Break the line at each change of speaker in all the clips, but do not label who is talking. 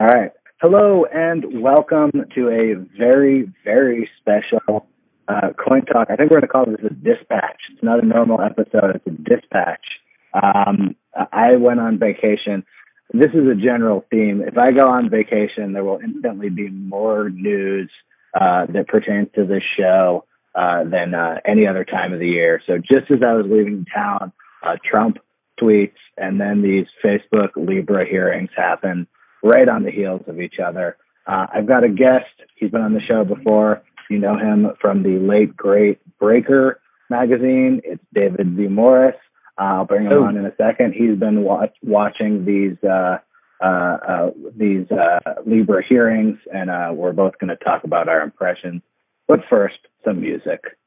All right. Hello and welcome to a very, very special uh, Coin Talk. I think we're going to call this a dispatch. It's not a normal episode, it's a dispatch. Um, I went on vacation. This is a general theme. If I go on vacation, there will instantly be more news uh, that pertains to this show uh, than uh, any other time of the year. So just as I was leaving town, uh, Trump tweets and then these Facebook Libra hearings happen right on the heels of each other. Uh, I've got a guest. He's been on the show before. You know him from the late great Breaker magazine. It's David Z. Morris. Uh, I'll bring him oh. on in a second. He's been watch, watching these uh, uh, uh these uh, Libra hearings, and uh, we're both going to talk about our impressions. But first, some music.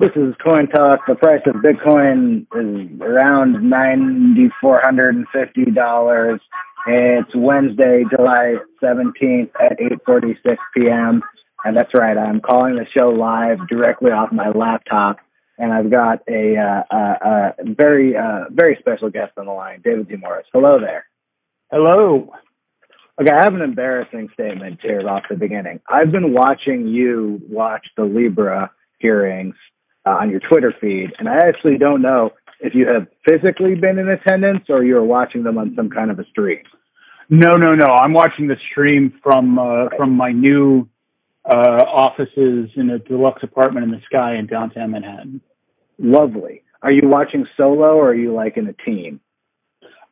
This is Coin Talk. The price of Bitcoin is around ninety four hundred and fifty dollars. It's Wednesday, July seventeenth at eight forty six p.m. And that's right, I'm calling the show live directly off my laptop, and I've got a, uh, a, a very uh, very special guest on the line, David Z. Morris. Hello there.
Hello.
Okay, I have an embarrassing statement here off the beginning. I've been watching you watch the Libra hearings uh, on your Twitter feed, and I actually don't know if you have physically been in attendance or you are watching them on some kind of a stream.
No, no, no. I'm watching the stream from uh, right. from my new uh, offices in a deluxe apartment in the sky in downtown Manhattan.
Lovely. Are you watching solo or are you like in a team?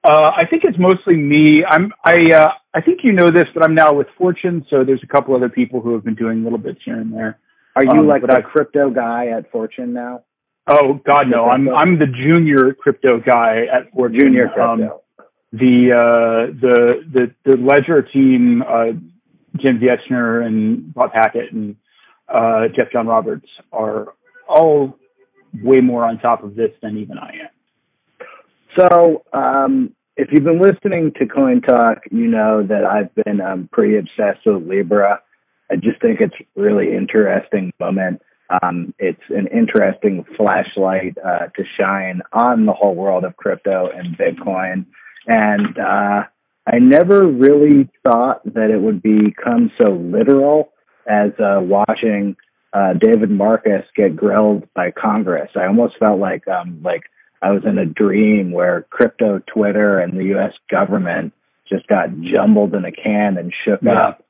Uh, I think it's mostly me. I'm I uh, I think you know this, but I'm now with Fortune, so there's a couple other people who have been doing little bits here and there.
Are you um, like the I, crypto guy at Fortune now?
Oh God, no! I'm I'm the junior crypto guy at Fortune.
Junior crypto. Um,
the uh, the the the Ledger team, uh, Jen Wieczner and Bob Hackett and uh, Jeff John Roberts are all way more on top of this than even I am.
So, um, if you've been listening to Coin Talk, you know that I've been um, pretty obsessed with Libra. I just think it's really interesting moment. Um, it's an interesting flashlight uh, to shine on the whole world of crypto and Bitcoin. And uh, I never really thought that it would become so literal as uh, watching uh, David Marcus get grilled by Congress. I almost felt like um, like I was in a dream where crypto Twitter and the U.S. government just got jumbled in a can and shook yeah. up.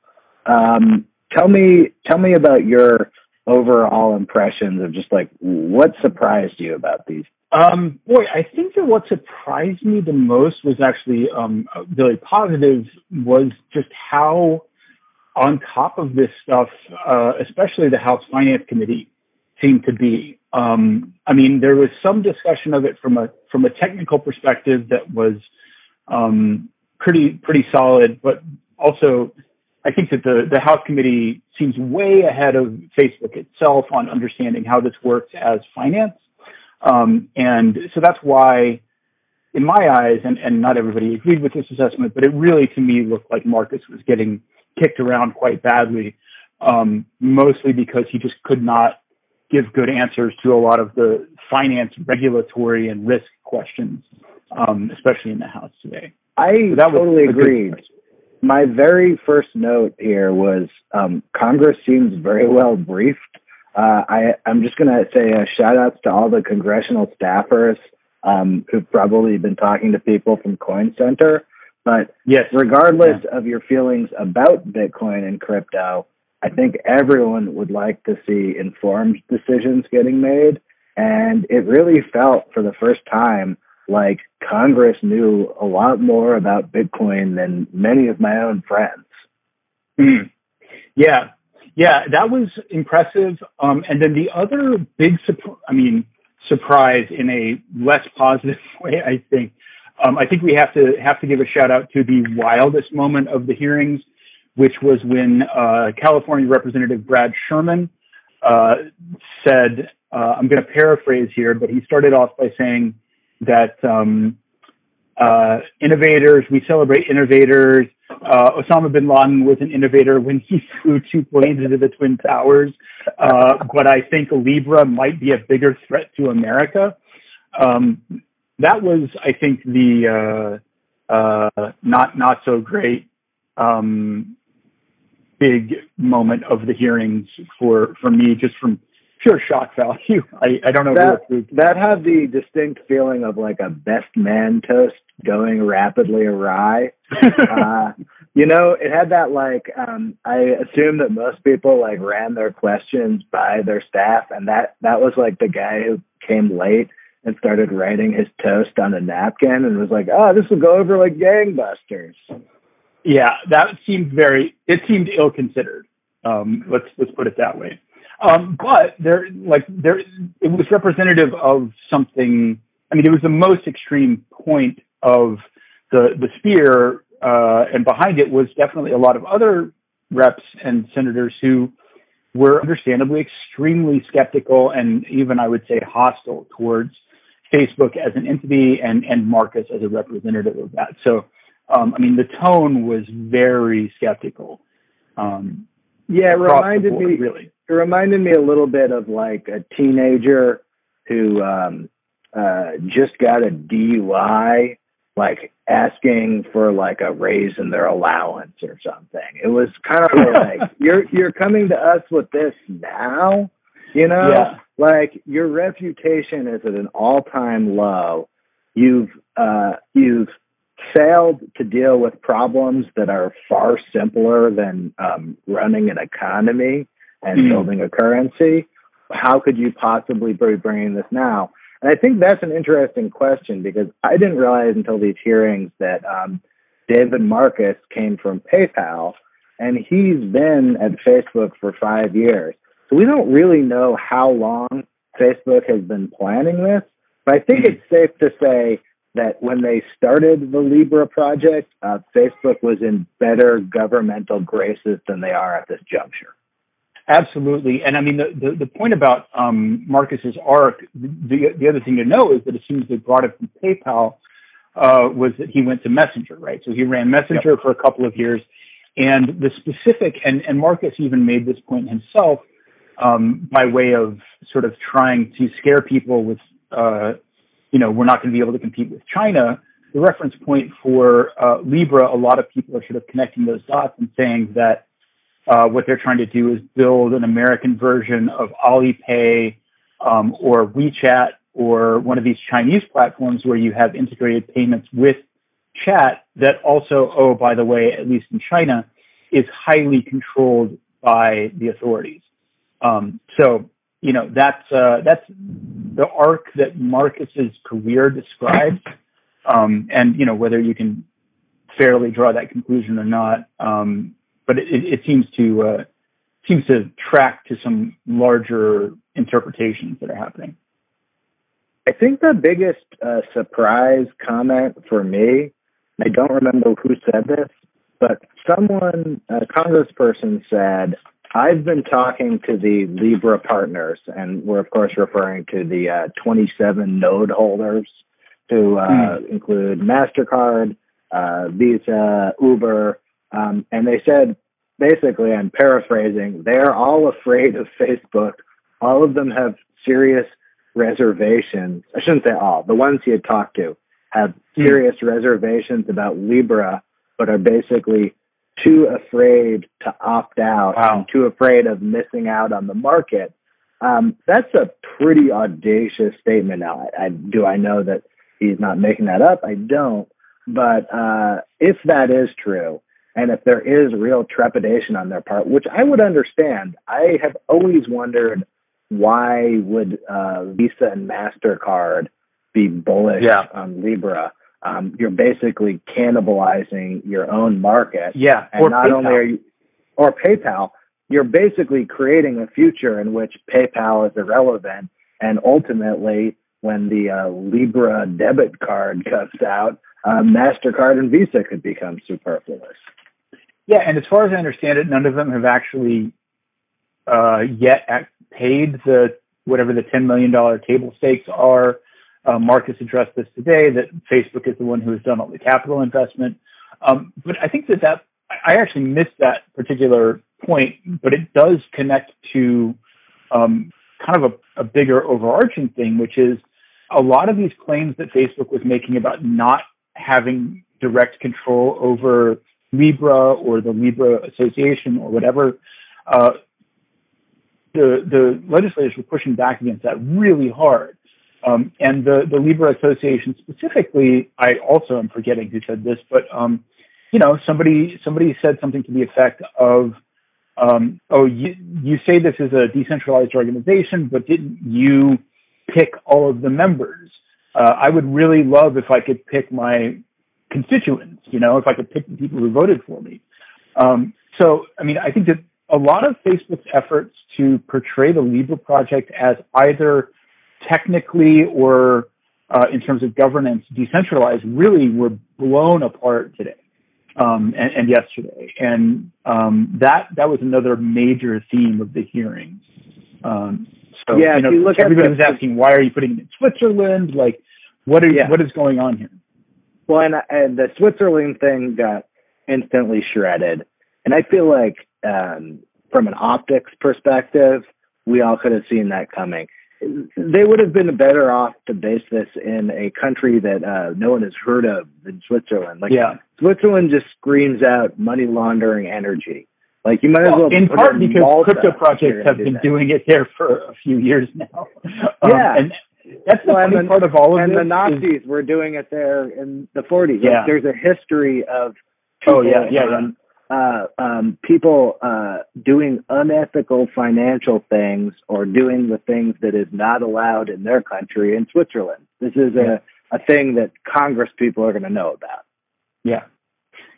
Um, tell me tell me about your overall impressions of just like what surprised you about these
um, boy, I think that what surprised me the most was actually um, really positive was just how on top of this stuff, uh, especially the House Finance Committee seemed to be. Um, I mean, there was some discussion of it from a from a technical perspective that was um, pretty pretty solid, but also I think that the, the House committee seems way ahead of Facebook itself on understanding how this works as finance. Um, and so that's why, in my eyes, and, and not everybody agreed with this assessment, but it really to me looked like Marcus was getting kicked around quite badly, um, mostly because he just could not give good answers to a lot of the finance, regulatory, and risk questions, um, especially in the House today.
I so totally agreed my very first note here was um, Congress seems very well briefed. Uh, I, I'm just going to say a shout out to all the congressional staffers um, who've probably been talking to people from Coin Center. But
yes,
regardless yeah. of your feelings about Bitcoin and crypto, I think everyone would like to see informed decisions getting made. And it really felt for the first time like Congress knew a lot more about Bitcoin than many of my own friends.
Mm. Yeah, yeah, that was impressive. Um, and then the other big, I mean, surprise in a less positive way, I think. Um, I think we have to have to give a shout out to the wildest moment of the hearings, which was when uh, California Representative Brad Sherman uh, said, uh, "I'm going to paraphrase here, but he started off by saying." that um, uh, innovators. We celebrate innovators. Uh, Osama bin Laden was an innovator when he flew two planes into the Twin Towers. Uh, but I think Libra might be a bigger threat to America. Um, that was, I think, the uh, uh, not not so great um, big moment of the hearings for for me, just from pure shock value. I, I don't know
that that had the distinct feeling of like a best man toast going rapidly awry. uh, you know, it had that like um, I assume that most people like ran their questions by their staff, and that that was like the guy who came late and started writing his toast on a napkin and was like, "Oh, this will go over like gangbusters."
Yeah, that seemed very. It seemed ill considered. Um, let's let's put it that way. Um, but there, like there, it was representative of something. I mean, it was the most extreme point of the the spear, uh, and behind it was definitely a lot of other reps and senators who were understandably extremely skeptical and even I would say hostile towards Facebook as an entity and and Marcus as a representative of that. So, um, I mean, the tone was very skeptical. Um,
yeah, it reminded
board,
me
really
it reminded me a little bit of like a teenager who um uh just got a DUI like asking for like a raise in their allowance or something. It was kind of like you're you're coming to us with this now, you know?
Yeah.
Like your reputation is at an all-time low. You've uh you've failed to deal with problems that are far simpler than um running an economy and mm building a currency. How could you possibly be bringing this now? And I think that's an interesting question because I didn't realize until these hearings that um, David Marcus came from PayPal and he's been at Facebook for five years. So we don't really know how long Facebook has been planning this, but I think it's safe to say that when they started the Libra project, uh, Facebook was in better governmental graces than they are at this juncture.
Absolutely, and I mean the the, the point about um, Marcus's arc. The the other thing to know is that as soon as they brought it from PayPal, uh, was that he went to Messenger, right? So he ran Messenger yep. for a couple of years, and the specific and and Marcus even made this point himself um, by way of sort of trying to scare people with, uh, you know, we're not going to be able to compete with China. The reference point for uh, Libra, a lot of people are sort of connecting those dots and saying that uh, what they're trying to do is build an American version of Alipay um, or WeChat or one of these Chinese platforms where you have integrated payments with chat that also, oh, by the way, at least in China, is highly controlled by the authorities. Um, so, you know, that's uh, that's the arc that Marcus's career describes, um, and you know whether you can fairly draw that conclusion or not. Um, but it, it seems to uh, seems to track to some larger interpretations that are happening.
I think the biggest uh, surprise comment for me, I don't remember who said this, but someone, a congressperson said, I've been talking to the Libra partners, and we're of course referring to the uh, 27 node holders who uh, mm. include MasterCard, uh, Visa, Uber, um, and they said, basically, I'm paraphrasing, they're all afraid of Facebook. All of them have serious reservations. I shouldn't say all. The ones he had talked to have hmm. serious mm. reservations about Libra, but are basically too afraid to opt out
wow.
and too afraid of missing out on the market. Um, that's a pretty audacious statement. Now, I, I, do I know that he's not making that up? I don't. But uh, if that is true, and if there is real trepidation on their part, which I would understand, I have always wondered why would uh, Visa and Mastercard be bullish
yeah.
on Libra? Um, you're basically cannibalizing your own market.
Yeah,
and
or
not
PayPal.
only are you, or PayPal, you're basically creating a future in which PayPal is irrelevant, and ultimately, when the uh, Libra debit card comes out, uh, Mastercard and Visa could become superfluous.
Yeah, and as far as I understand it, none of them have actually uh, yet paid the whatever the ten million dollar table stakes are. Uh, Marcus addressed this today that Facebook is the one who has done all the capital investment. Um, but I think that that I actually missed that particular point, but it does connect to um, kind of a, a bigger overarching thing, which is a lot of these claims that Facebook was making about not having direct control over Libra or the Libra Association or whatever. Uh, the the legislators were pushing back against that really hard. Um, and the, the Libra Association specifically, I also am forgetting who said this, but um, you know, somebody somebody said something to the effect of, um, "Oh, you you say this is a decentralized organization, but didn't you pick all of the members? Uh, I would really love if I could pick my constituents. You know, if I could pick the people who voted for me." Um, so, I mean, I think that a lot of Facebook's efforts to portray the Libra project as either technically or uh, in terms of governance decentralized really were blown apart today um, and, and, yesterday, and um, that that was another major theme of the hearings. Um, so
yeah,
you know,
you look
everybody
was
asking why are you putting it in Switzerland? Like, what are yeah. what is going on here?
Well, and, and the Switzerland thing got instantly shredded, and I feel like um, from an optics perspective, we all could have seen that coming they would have been better off to base this in a country that uh, no one has heard of than Switzerland. Like
yeah.
Switzerland just screams out money laundering energy. Like you might
well,
as well.
In part because
Malta
crypto projects have been
that.
doing it there for a few years now.
Um, yeah,
and that's the
well,
funny
and
part of all of
and
this.
And the Nazis
is,
were doing it there in the 40s.
Yeah.
Like, there's a history of.
Oh yeah, yeah,
yeah uh, um, people uh, doing unethical financial things or doing the things that is not allowed in their country in Switzerland. This is a, a thing that Congress people are going to know about.
Yeah.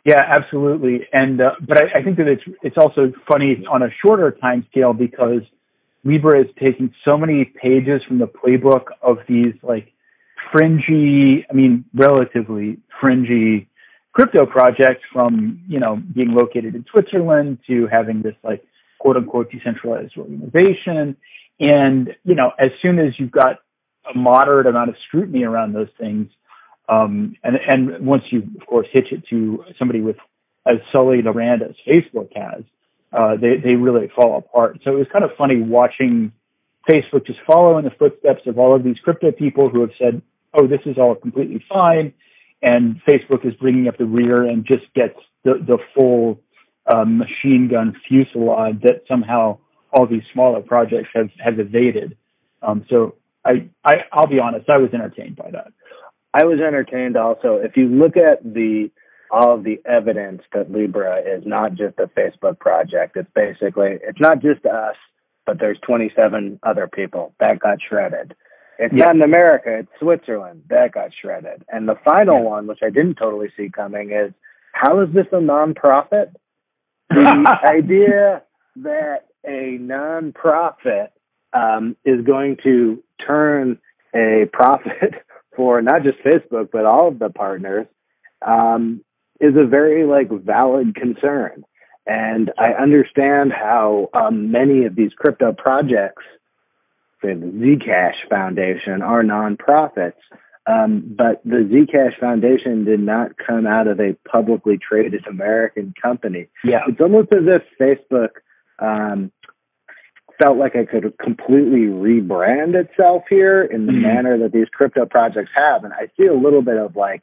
Yeah, absolutely. And uh, but I, I think that it's it's also funny on a shorter time scale because Libra is taking so many pages from the playbook of these like fringy, I mean, relatively fringy crypto projects from, you know, being located in Switzerland to having this like quote unquote decentralized organization. And, you know, as soon as you've got a moderate amount of scrutiny around those things, um, and, and once you, of course, hitch it to somebody with as sullied a brand as Facebook has, uh, they, they really fall apart. So it was kind of funny watching Facebook just follow in the footsteps of all of these crypto people who have said, oh, this is all completely fine and Facebook is bringing up the rear and just gets the, the full uh, machine gun fusillade that somehow all these smaller projects have, have evaded. Um, so I, I, I'll be honest, I was entertained by that.
I was entertained also. If you look at the all of the evidence that Libra is not just a Facebook project, it's basically it's not just us, but there's 27 other people that got shredded. It's yeah. not in America, it's Switzerland. That got shredded. And the final yeah. one, which I didn't totally see coming, is how is this a nonprofit? The idea that a nonprofit um, is going to turn a profit for not just Facebook but all of the partners um, is a very like valid concern. And I understand how um, many of these crypto projects say the Zcash Foundation are nonprofits. Um, but the Zcash Foundation did not come out of a publicly traded American company.
Yeah.
It's almost as if Facebook um, felt like it could completely rebrand itself here in the mm-hmm. manner that these crypto projects have. And I see a little bit of like,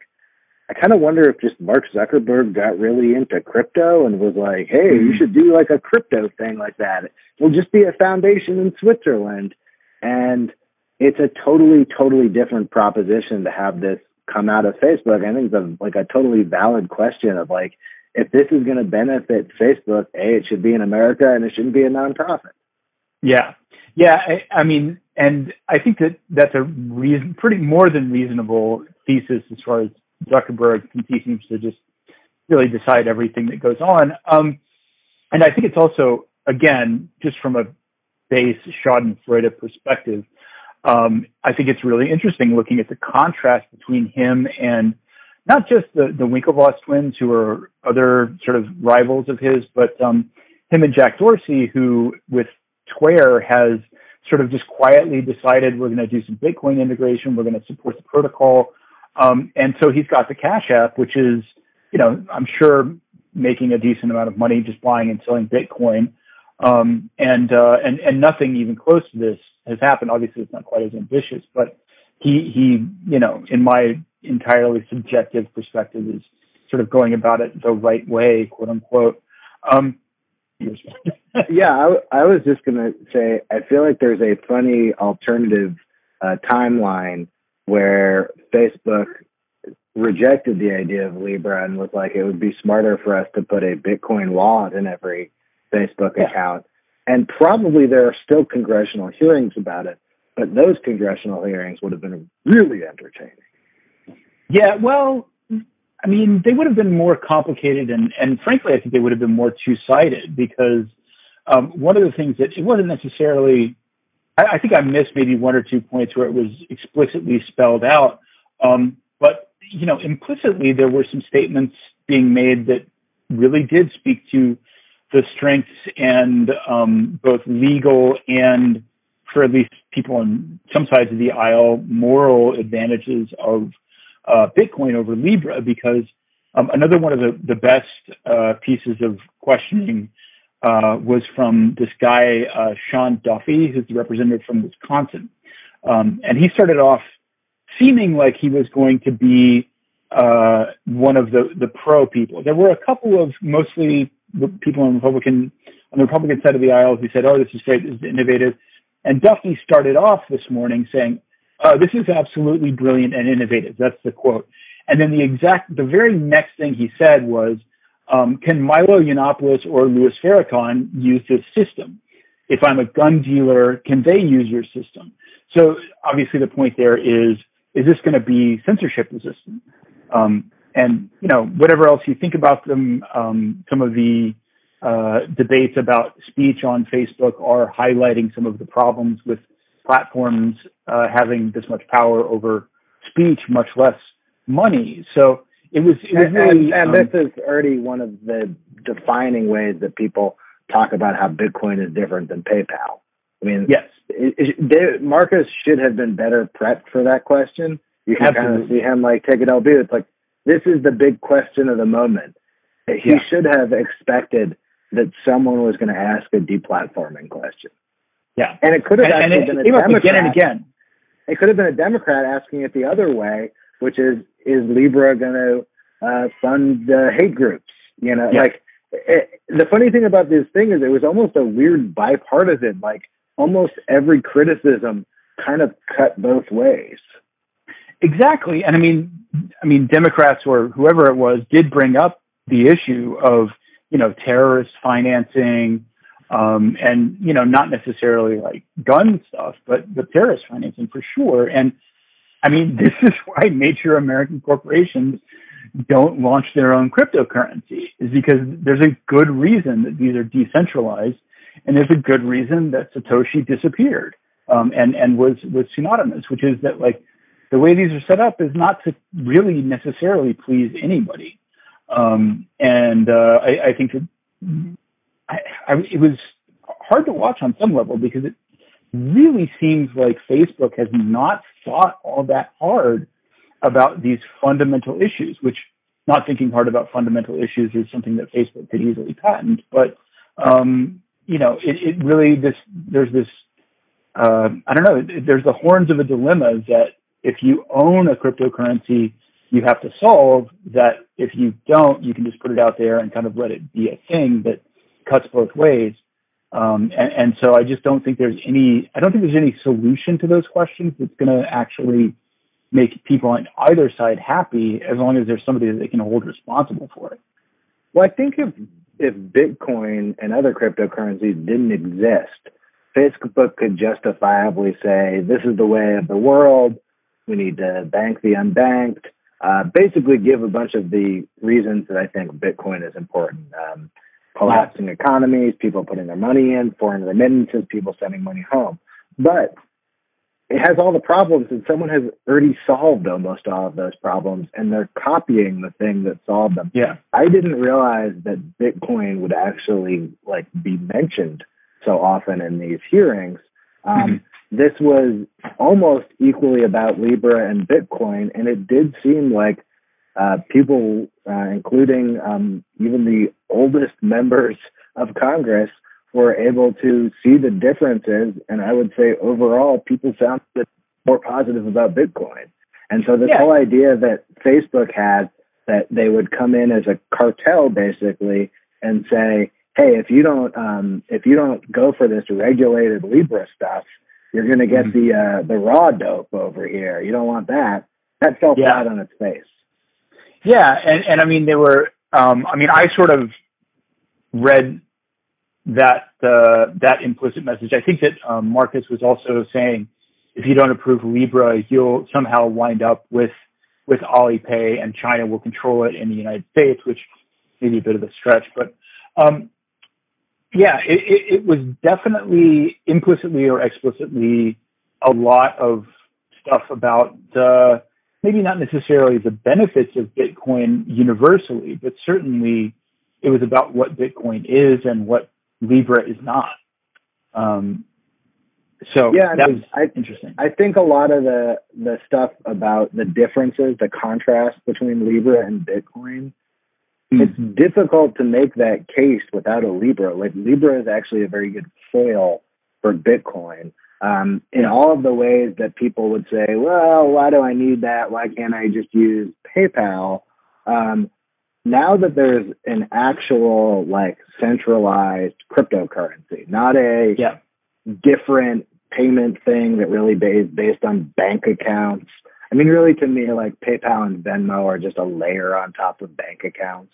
I kind of wonder if just Mark Zuckerberg got really into crypto and was like, hey, mm-hmm. you should do like a crypto thing like that. It'll just be a foundation in Switzerland and it's a totally, totally different proposition to have this come out of Facebook. I think it's a, like a totally valid question of like, if this is going to benefit Facebook, A, it should be in America and it shouldn't be a nonprofit.
Yeah. Yeah. I, I mean, and I think that that's a reason, pretty more than reasonable thesis as far as Zuckerberg, since he seems to just really decide everything that goes on. Um, and I think it's also, again, just from a base Schadenfreude perspective, um, I think it's really interesting looking at the contrast between him and not just the, the Winklevoss twins, who are other sort of rivals of his, but um, him and Jack Dorsey, who with Square has sort of just quietly decided we're going to do some Bitcoin integration, we're going to support the protocol, um, and so he's got the Cash App, which is, you know, I'm sure making a decent amount of money just buying and selling Bitcoin. Um, and, uh, and, and nothing even close to this has happened. Obviously, it's not quite as ambitious, but he, he, you know, in my entirely subjective perspective is sort of going about it the right way, quote unquote. Um,
yeah, I, I was just going to say, I feel like there's a funny alternative uh, timeline where Facebook rejected the idea of Libra and was like, it would be smarter for us to put a Bitcoin wallet in every Facebook yeah. account. And probably there are still congressional hearings about it, but those congressional hearings would have been really entertaining.
Yeah, well, I mean, they would have been more complicated, and, and frankly, I think they would have been more two sided because um, one of the things that it wasn't necessarily, I, I, think I missed maybe one or two points where it was explicitly spelled out. Um, but, you know, implicitly, there were some statements being made that really did speak to the strengths and um, both legal and, for at least people on some sides of the aisle, moral advantages of uh, Bitcoin over Libra because um, another one of the, the best uh, pieces of questioning uh, was from this guy, uh, Sean Duffy, who's the representative from Wisconsin. Um, and he started off seeming like he was going to be uh, one of the, the pro people. There were a couple of mostly people on Republican on the Republican side of the aisle who said, "Oh, this is great, this is innovative." And Duffy started off this morning saying, uh, this is absolutely brilliant and innovative. That's the quote. And then the exact, the very next thing he said was, um, can Milo Yiannopoulos or Louis Farrakhan use this system? If I'm a gun dealer, can they use your system? So obviously the point there is, is this going to be censorship resistant? Um, and, you know, whatever else you think about them, um, some of the, uh, debates about speech on Facebook are highlighting some of the problems with platforms uh, having this much power over speech, much less money. So it was, it was
really, and, and um, this is already one of the defining ways that people talk about how Bitcoin is different than PayPal. I mean,
yes,
it, it, Marcus should have been better prepped for that question. You can Absolutely. kind of see him like take it LB. It's like this is the big question of the moment. He yeah. should have expected that someone was going to ask a deplatforming question.
Yeah,
and it could have and, actually and it, been a Democrat.
Again and again.
It could have been a Democrat asking it the other way, which is, is Libra going to uh, fund uh, hate groups? You know, yeah. like it, the funny thing about this thing is it was almost a weird bipartisan. Like almost every criticism kind of cut both ways.
Exactly, and I mean, I mean, Democrats or whoever it was did bring up the issue of you know terrorist financing um, and you know not necessarily like gun stuff, but the terrorist financing for sure. And I mean, this is why major American corporations don't launch their own cryptocurrency is because there's a good reason that these are decentralized, and there's a good reason that Satoshi disappeared um, and and was was synonymous, which is that like the way these are set up is not to really necessarily please anybody. Um, and uh, I, I think that I, I, it was hard to watch on some level because it really seems like Facebook has not thought all that hard about these fundamental issues, which not thinking hard about fundamental issues is something that Facebook could easily patent. But, um, you know, it, it really, this, there's this, uh, I don't know, there's the horns of a dilemma that if you own a cryptocurrency, you have to solve that if you don't, you can just put it out there and kind of let it be a thing that cuts both ways. Um, and, and, so I just don't think there's any, I don't think there's any solution to those questions that's going to actually make people on either side happy as long as there's somebody that they can hold responsible for it.
Well, I think if, if Bitcoin and other cryptocurrencies didn't exist, Facebook could justifiably say, this is the way of the world. We need to bank the unbanked. Uh, basically give a bunch of the reasons that I think Bitcoin is important. Um, collapsing economies, people putting their money in, foreign remittances, people sending money home. But it has all the problems, and someone has already solved almost all of those problems, and they're copying the thing that solved them.
Yeah,
I didn't realize that Bitcoin would actually like be mentioned so often in these hearings. Um, mm-hmm. This was almost equally about Libra and Bitcoin, and it did seem like uh, people, uh, including um, even the oldest members of Congress, were able to see the differences. And I would say overall, people sounded more positive about Bitcoin. And so this yeah. whole idea that Facebook had that they would come in as a cartel basically and say, hey, if you don't um, if you don't go for this regulated Libra stuff, you're going to get mm-hmm. the uh, the raw dope over here. You don't want that. That fell yeah. flat on its face.
Yeah, and and I mean they were. Um, I mean, I sort of read that uh, that implicit message. I think that um, Marcus was also saying, if you don't approve Libra, you'll somehow wind up with with Alipay, and China will control it in the United States, which may be a bit of a stretch, but um, yeah, it, it, it was definitely implicitly or explicitly a lot of stuff about uh, maybe not necessarily the benefits of Bitcoin universally, but certainly it was about what Bitcoin is and what Libra is not. Um, so yeah, that was I, interesting.
I think a lot of the the stuff about the differences, the contrast between Libra and Bitcoin, mm. it's difficult to make that case without a Libra. Like Libra is actually a very good foil for Bitcoin um, in all of the ways that people would say, well, why do I need that? Why can't I just use PayPal? Um, now that there's an actual like centralized cryptocurrency, not a yeah. different payment thing that really based based on bank accounts. I mean, really, to me, like PayPal and Venmo are just a layer on top of bank accounts.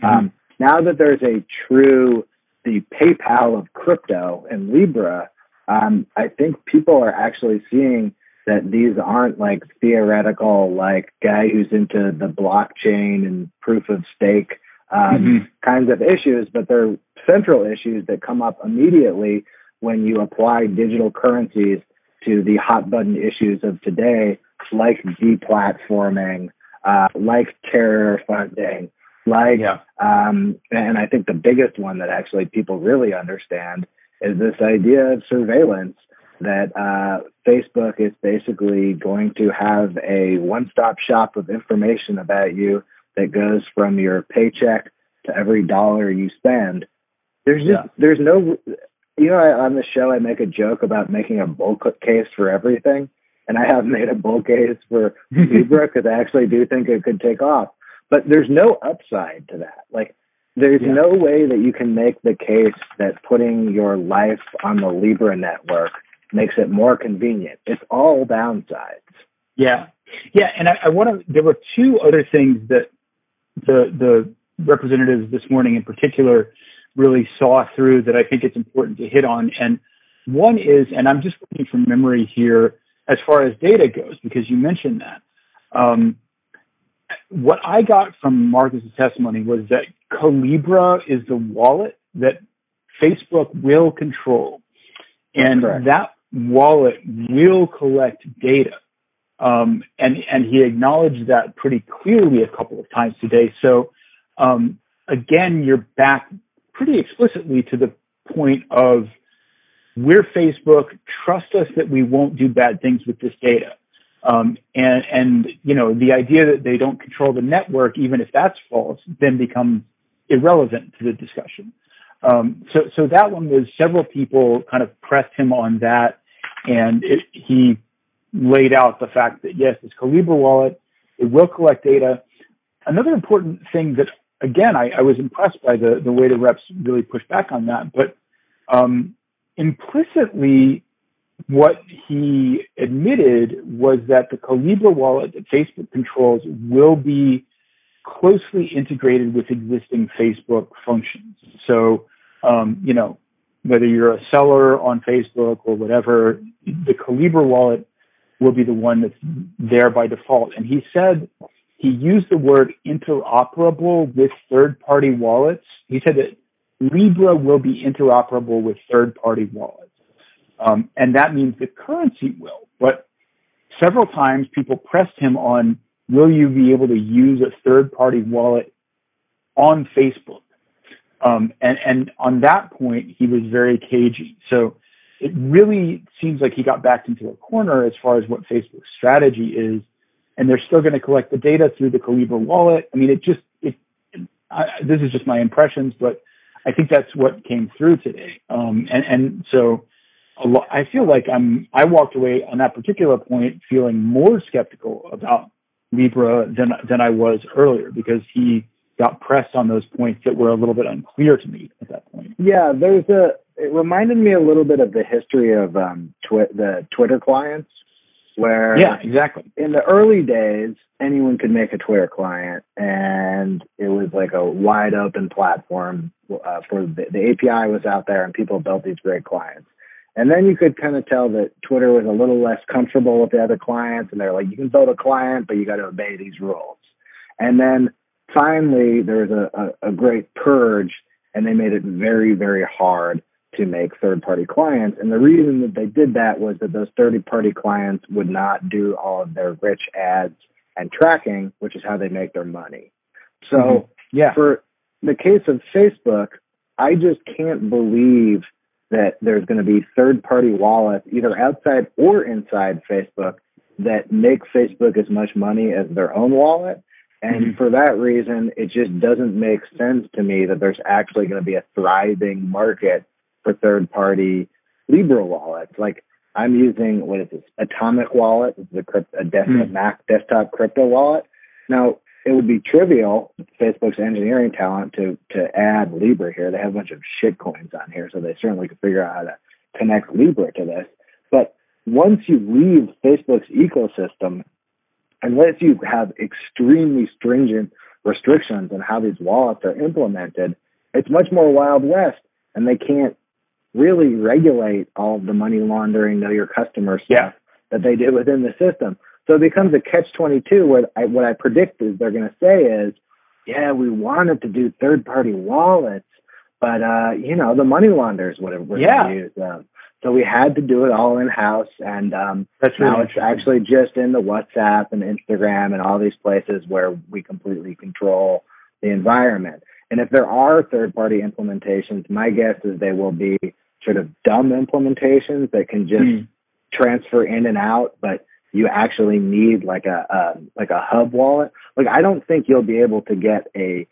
Mm-hmm. Um, now that there's a true the PayPal of crypto and Libra, um, I think people are actually seeing that these aren't like theoretical, like guy who's into the blockchain and proof of stake um, mm-hmm. kinds of issues, but they're central issues that come up immediately when you apply digital currencies to the hot button issues of today, like deplatforming, uh, like terror funding, like, yeah. um, and I think the biggest one that actually people really understand is this idea of surveillance that uh, Facebook is basically going to have a one-stop shop of information about you that goes from your paycheck to every dollar you spend. There's just yeah. there's no you know I, on the show I make a joke about making a bull case for everything, and I have made a bull case for Libra because I actually do think it could take off. But there's no upside to that. Like there's yeah. no way that you can make the case that putting your life on the Libra network makes it more convenient. It's all downsides.
Yeah. Yeah. And I, I want to, there were two other things that the, the representatives this morning in particular really saw through that I think it's important to hit on. And one is, and I'm just looking from memory here as far as data goes, because you mentioned that. Um, what I got from Marcus's testimony was that Calibra is the wallet that Facebook will control, and that wallet will collect data. Um, and and he acknowledged that pretty clearly a couple of times today. So um, again, you're back pretty explicitly to the point of we're Facebook. Trust us that we won't do bad things with this data. Um, and, and, you know, the idea that they don't control the network, even if that's false, then becomes irrelevant to the discussion. Um, so, so that one was several people kind of pressed him on that, and it, he laid out the fact that yes, this Calibra wallet, it will collect data. Another important thing that, again, I, I was impressed by the, the way the reps really pushed back on that, but um, implicitly, what he admitted was that the Calibra wallet that Facebook controls will be closely integrated with existing Facebook functions. So, um, you know, whether you're a seller on Facebook or whatever, the Calibra wallet will be the one that's there by default. And he said he used the word interoperable with third party wallets. He said that Libra will be interoperable with third party wallets. Um, and that means the currency will. But several times people pressed him on, will you be able to use a third party wallet on Facebook? Um, and, and on that point, he was very cagey. So it really seems like he got backed into a corner as far as what Facebook's strategy is, and they're still going to collect the data through the Calibra wallet. I mean, it just it. I, this is just my impressions, but I think that's what came through today. Um, and and so I feel like I'm I walked away on that particular point feeling more skeptical about Libra than than I was earlier because he got pressed on those points that were a little bit unclear to me at that point.
Yeah, there's a. It reminded me a little bit of the history of um, twi- the Twitter clients, where
yeah, exactly.
In the early days, anyone could make a Twitter client, and it was like a wide open platform uh, for the, the API was out there, and people built these great clients. And then you could kind of tell that Twitter was a little less comfortable with the other clients, and they're like, you can build a client, but you got to obey these rules. And then finally, there was a, a, a great purge, and they made it very, very hard to make third party clients. And the reason that they did that was that those third party clients would not do all of their rich ads and tracking, which is how they make their money. So, mm-hmm. yeah, for the case of Facebook, I just can't believe that there's going to be third party wallets, either outside or inside Facebook, that make Facebook as much money as their own wallet. And mm-hmm. for that reason, it just doesn't make sense to me that there's actually going to be a thriving market for third party Libra wallets. Like I'm using, what is this, Atomic Wallet, a, crypt, a desktop, mm-hmm. Mac desktop crypto wallet. Now, it would be trivial, Facebook's engineering talent, to, to add Libra here. They have a bunch of shit coins on here, so they certainly could figure out how to connect Libra to this. But once you leave Facebook's ecosystem, unless you have extremely stringent restrictions on how these wallets are implemented, it's much more Wild West, and they can't really regulate all of the money laundering, know your customer stuff yeah. that they do within the system. So it becomes a catch 22 where I, what I predict is they're going to say is, yeah, we wanted to do third party wallets, but, uh, you know, the money launderers would have,
yeah.
used them. So we had to do it all in house, and um,
That's
really now it's actually just in the WhatsApp and Instagram and all these places where we completely control the environment. And if there are third party implementations, my guess is they will be sort of dumb implementations that can just mm. transfer in and out, but you actually need like a, like a hub wallet. Like I don't think you'll be able to get a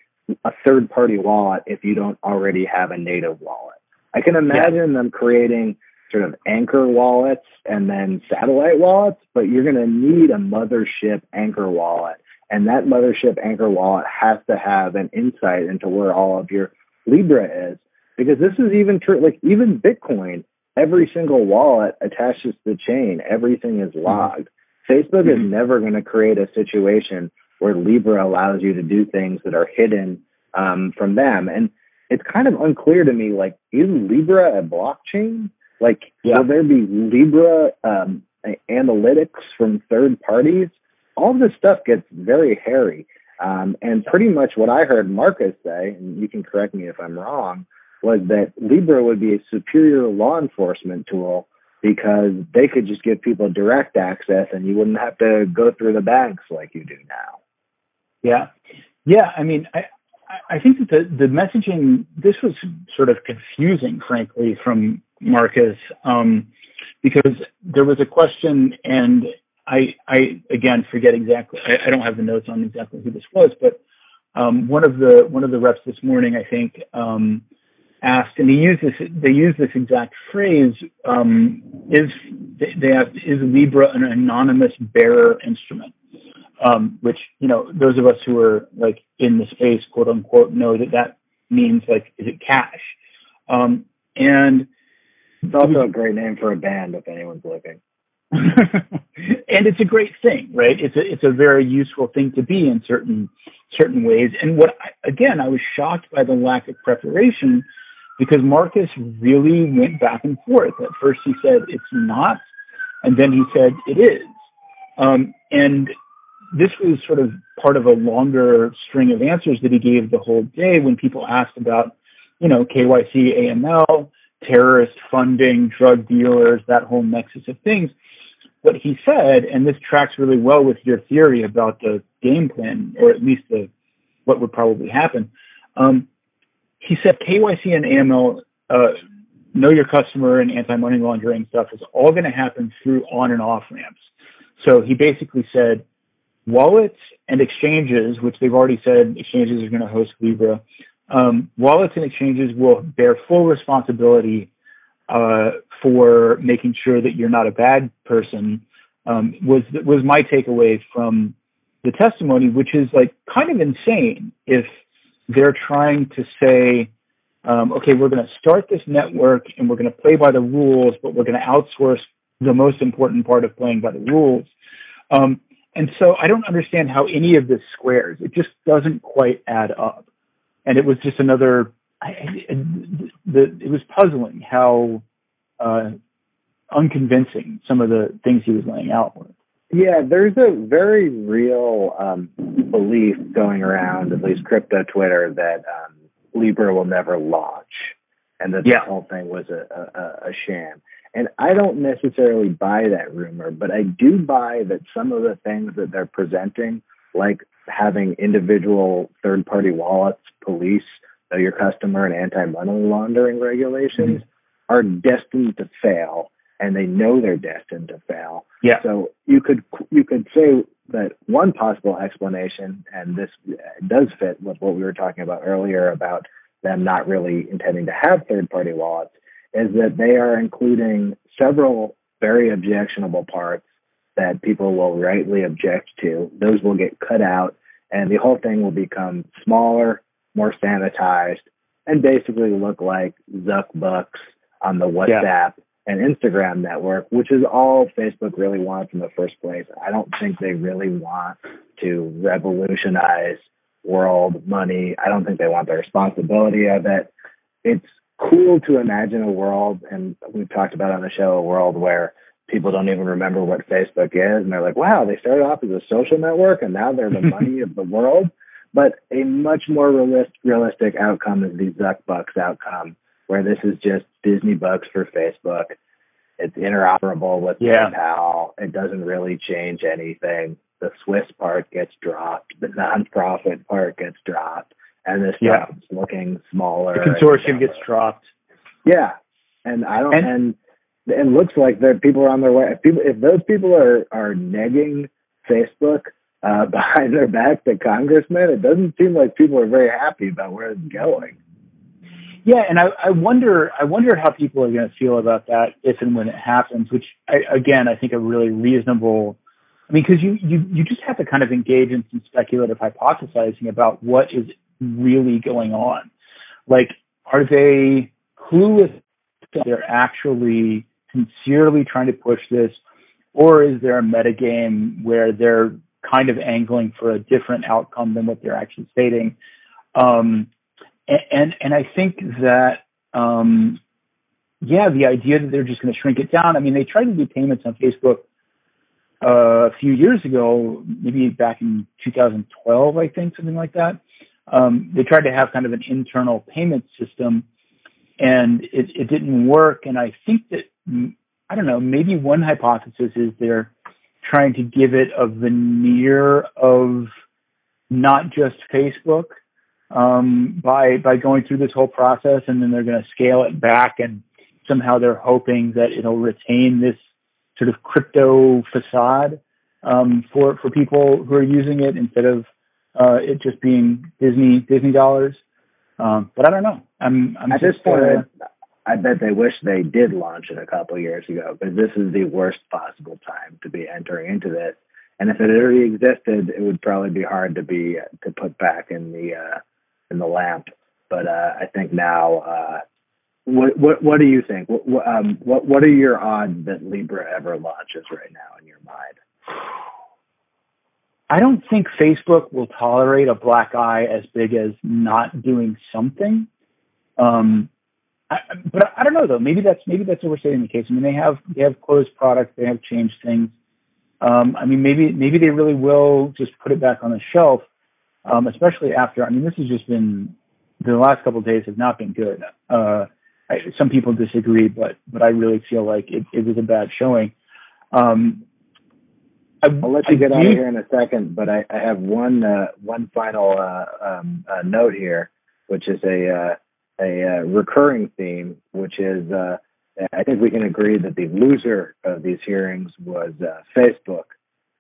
a third party wallet if you don't already have a native wallet. I can imagine yeah. them creating sort of anchor wallets and then satellite wallets, but you're going to need a mothership anchor wallet. And that mothership anchor wallet has to have an insight into where all of your Libra is. Because this is even true, like even Bitcoin, every single wallet attaches to the chain, everything is logged. Facebook mm-hmm. is never going to create a situation where Libra allows you to do things that are hidden um, from them. And it's kind of unclear to me, like, is Libra a blockchain? Like, yeah. will there be Libra um, analytics from third parties? All this stuff gets very hairy. Um, and pretty much what I heard Marcus say, and you can correct me if I'm wrong, was that Libra would be a superior law enforcement tool because they could just give people direct access and you wouldn't have to go through the banks like you do now.
Yeah. Yeah. I mean, I, I think that the, the messaging, this was sort of confusing, frankly, from Marcus, um, because there was a question, and I, I again forget exactly. I, I, don't have the notes on exactly who this was, but um, one of the one of the reps this morning, I think, um, asked, and he used this. They used this exact phrase: um, "Is they asked, is Libra an anonymous bearer instrument?" Um, which you know, those of us who are like in the space, quote unquote, know that that means like, is it cash? Um, and
it's also a great name for a band if anyone's looking.
and it's a great thing, right? It's a it's a very useful thing to be in certain certain ways. And what I, again, I was shocked by the lack of preparation because Marcus really went back and forth. At first, he said it's not, and then he said it is. Um, and this was sort of part of a longer string of answers that he gave the whole day when people asked about, you know, KYC, AML, terrorist funding, drug dealers, that whole nexus of things. What he said, and this tracks really well with your theory about the game plan, or at least the what would probably happen. Um, he said KYC and AML uh, know your customer and anti-money laundering stuff is all going to happen through on and off ramps. So he basically said wallets and exchanges, which they've already said exchanges are going to host Libra. Um, wallets and exchanges will bear full responsibility uh, for making sure that you're not a bad person. Um, was was my takeaway from the testimony, which is like kind of insane if they're trying to say um, okay, we're going to start this network and we're going to play by the rules, but we're going to outsource the most important part of playing by the rules. Um, and so I don't understand how any of this squares. It just doesn't quite add up. And it was just another. I, I, the, it was puzzling how uh, unconvincing some of the things he was laying out were.
Yeah, there's a very real um, belief going around, at least crypto Twitter, that um, Libra will never launch, and that yeah. the whole thing was a, a, a sham. And I don't necessarily buy that rumor, but I do buy that some of the things that they're presenting, like having individual third party wallets, police, know your customer, and anti money laundering regulations, mm-hmm. are destined to fail and they know they're destined to fail.
Yeah.
So you could you could say that one possible explanation, and this uh, does fit with what we were talking about earlier about them not really intending to have third party wallets, is that they are including several very objectionable parts that people will rightly object to. Those will get cut out, and the whole thing will become smaller, more sanitized, and basically look like Zuck Bucks on the WhatsApp. Yeah and Instagram network, which is all Facebook really wants in the first place. I don't think they really want to revolutionize world money. I don't think they want the responsibility of it. It's cool to imagine a world, and we've talked about on the show, a world where people don't even remember what Facebook is, and they're like, wow, they started off as a social network, and now they're the money of the world. But a much more realist, realistic outcome is the Zuck Bucks outcome, where this is just Disney bucks for Facebook. It's interoperable with yeah. PayPal. It doesn't really change anything. The Swiss part gets dropped. The nonprofit part gets dropped, and this yeah. stuff is looking smaller.
The consortium gets dropped.
Yeah, and I don't. And, and it looks like that people are on their way. If people, if those people are are negging Facebook uh, behind their back to congressmen, it doesn't seem like people are very happy about where it's going.
Yeah, and I, I wonder, I wonder how people are going to feel about that if and when it happens. Which, I, again, I think a really reasonable. I mean, because you, you you just have to kind of engage in some speculative hypothesizing about what is really going on. Like, are they clueless? They're actually sincerely trying to push this, or is there a metagame where they're kind of angling for a different outcome than what they're actually stating? Um, and and I think that um, yeah, the idea that they're just going to shrink it down. I mean, they tried to do payments on Facebook uh, a few years ago, maybe back in 2012, I think, something like that. Um, they tried to have kind of an internal payment system, and it, it didn't work. And I think that I don't know, maybe one hypothesis is they're trying to give it a veneer of not just Facebook, um, by by going through this whole process, and then they're going to scale it back, and somehow they're hoping that it'll retain this sort of crypto facade um, for for people who are using it instead of uh, it just being Disney Disney dollars. Um, but I don't know. I'm, I'm
at
just,
this point. Uh, I bet they wish they did launch it a couple of years ago because this is the worst possible time to be entering into this. And if it already existed, it would probably be hard to be to put back in the uh, in the lamp. But uh, I think now, uh, what what what do you think? What um, what what are your odds that Libra ever launches right now in your mind?
I don't think Facebook will tolerate a black eye as big as not doing something. Um, I, but I don't know though. Maybe that's maybe that's overstating the case. I mean, they have they have closed products. They have changed things. Um, I mean, maybe maybe they really will just put it back on the shelf um, especially after. I mean, this has just been the last couple of days have not been good. Uh, I, some people disagree, but but I really feel like it, it was a bad showing. Um,
I, will let you get out of here in a second, but I, I have one uh, one final uh, um, uh, note here, which is a uh, a uh, recurring theme, which is uh, I think we can agree that the loser of these hearings was uh, Facebook.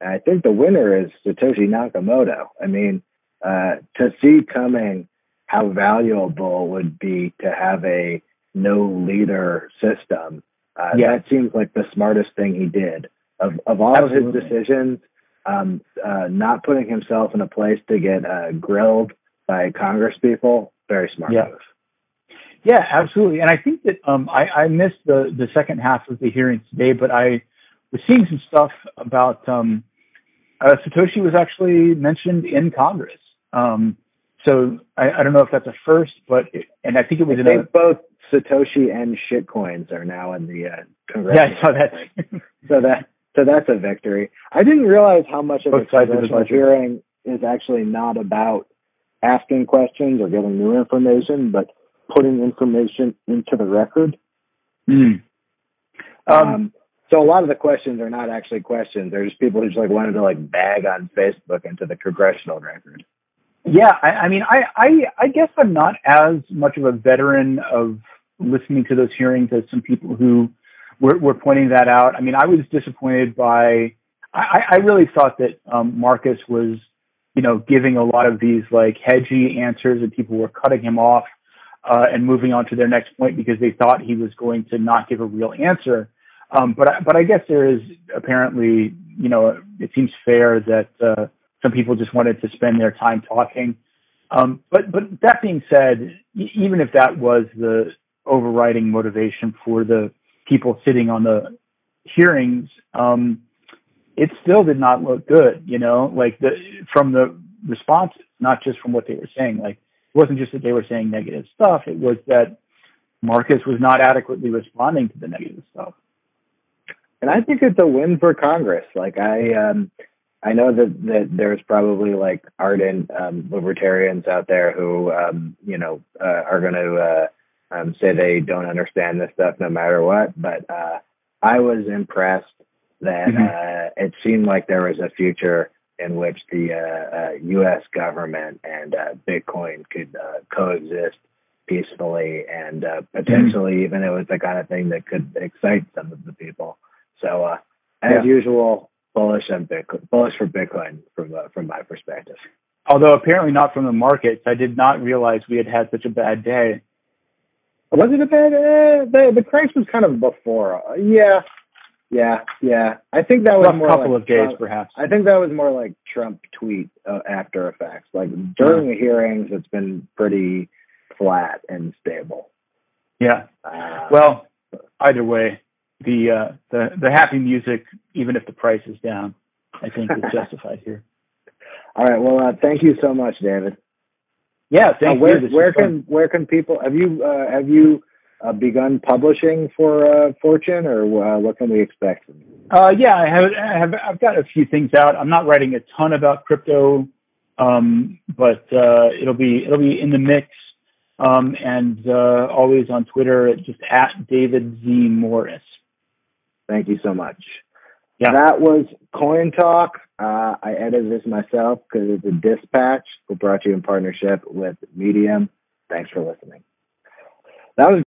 And I think the winner is Satoshi Nakamoto. I mean, uh, to see coming how valuable would be to have a no leader system. Uh, yeah. That seems like the smartest thing he did. Of of all Absolutely. of his decisions, um, uh, not putting himself in a place to get uh, grilled by Congress people, very smart
yeah.
move.
Yeah, absolutely. And I think that um, I, I missed the the second half of the hearing today, but I was seeing some stuff about um, uh, Satoshi was actually mentioned in Congress. Um, so I, I, don't know if that's a first, but it, and I think it was
I
in
think a, both Satoshi and shitcoins are now in the uh.
Yeah, I saw that.
so that so that's a victory. I didn't realize how much of a congressional hearing is actually not about asking questions or getting new information, but putting information into the record.
Mm.
Um, um, so a lot of the questions are not actually questions; they're just people who just like wanted to like bag on Facebook into the congressional record.
Yeah, I, I mean, I, I I guess I'm not as much of a veteran of listening to those hearings as some people who were, were pointing that out. I mean, I was disappointed by. I, I really thought that um, Marcus was, you know, giving a lot of these like hedgy answers, and people were cutting him off uh, and moving on to their next point because they thought he was going to not give a real answer. Um, but I, but I guess there is apparently, you know, it seems fair that uh, some people just wanted to spend their time talking. Um, but but that being said, even if that was the overriding motivation for the people sitting on the hearings, um, it still did not look good. You know, like the from the responses, not just from what they were saying. Like it wasn't just that they were saying negative stuff; it was that Marcus was not adequately responding to the negative stuff.
And I think it's a win for Congress. Like I, um, I know that that there's probably like ardent um, libertarians out there who, um, you know, uh, are going to uh, um, say they don't understand this stuff no matter what. But uh, I was impressed that mm-hmm. uh, it seemed like there was a future in which the uh, uh, U.S. government and uh, Bitcoin could uh, coexist peacefully, and uh, potentially mm-hmm. even it was the kind of thing that could excite some of the people. So, uh, as yeah. usual, bullish on Bitcoin, bullish for Bitcoin from uh, from my perspective.
Although apparently not from the markets, I did not realize we had had such a bad day.
Was it a bad? Uh, the the crash was kind of before. Uh, yeah, yeah, yeah. I think that was
a
more
couple
like
of days,
Trump,
perhaps.
I think that was more like Trump tweet uh, after effects. Like during the hearings, it's been pretty flat and stable.
Yeah. Uh, well, either way, the uh, the the happy music, even if the price is down, I think is justified here.
All right. Well, uh, thank you so much, David.
Yeah, thank
uh, where,
you.
where can where can people have you uh, have you uh, begun publishing for uh, Fortune, or uh, what can we expect?
Uh, yeah, I have, I have. I've got a few things out. I'm not writing a ton about crypto, um, but uh, it'll be it'll be in the mix, um, and uh, always on Twitter, at just at David Z Morris.
Thank you so much.
Yeah.
That was Coin Talk. Uh, I edited this myself because it's a dispatch. We brought you in partnership with Medium. Thanks for listening. That was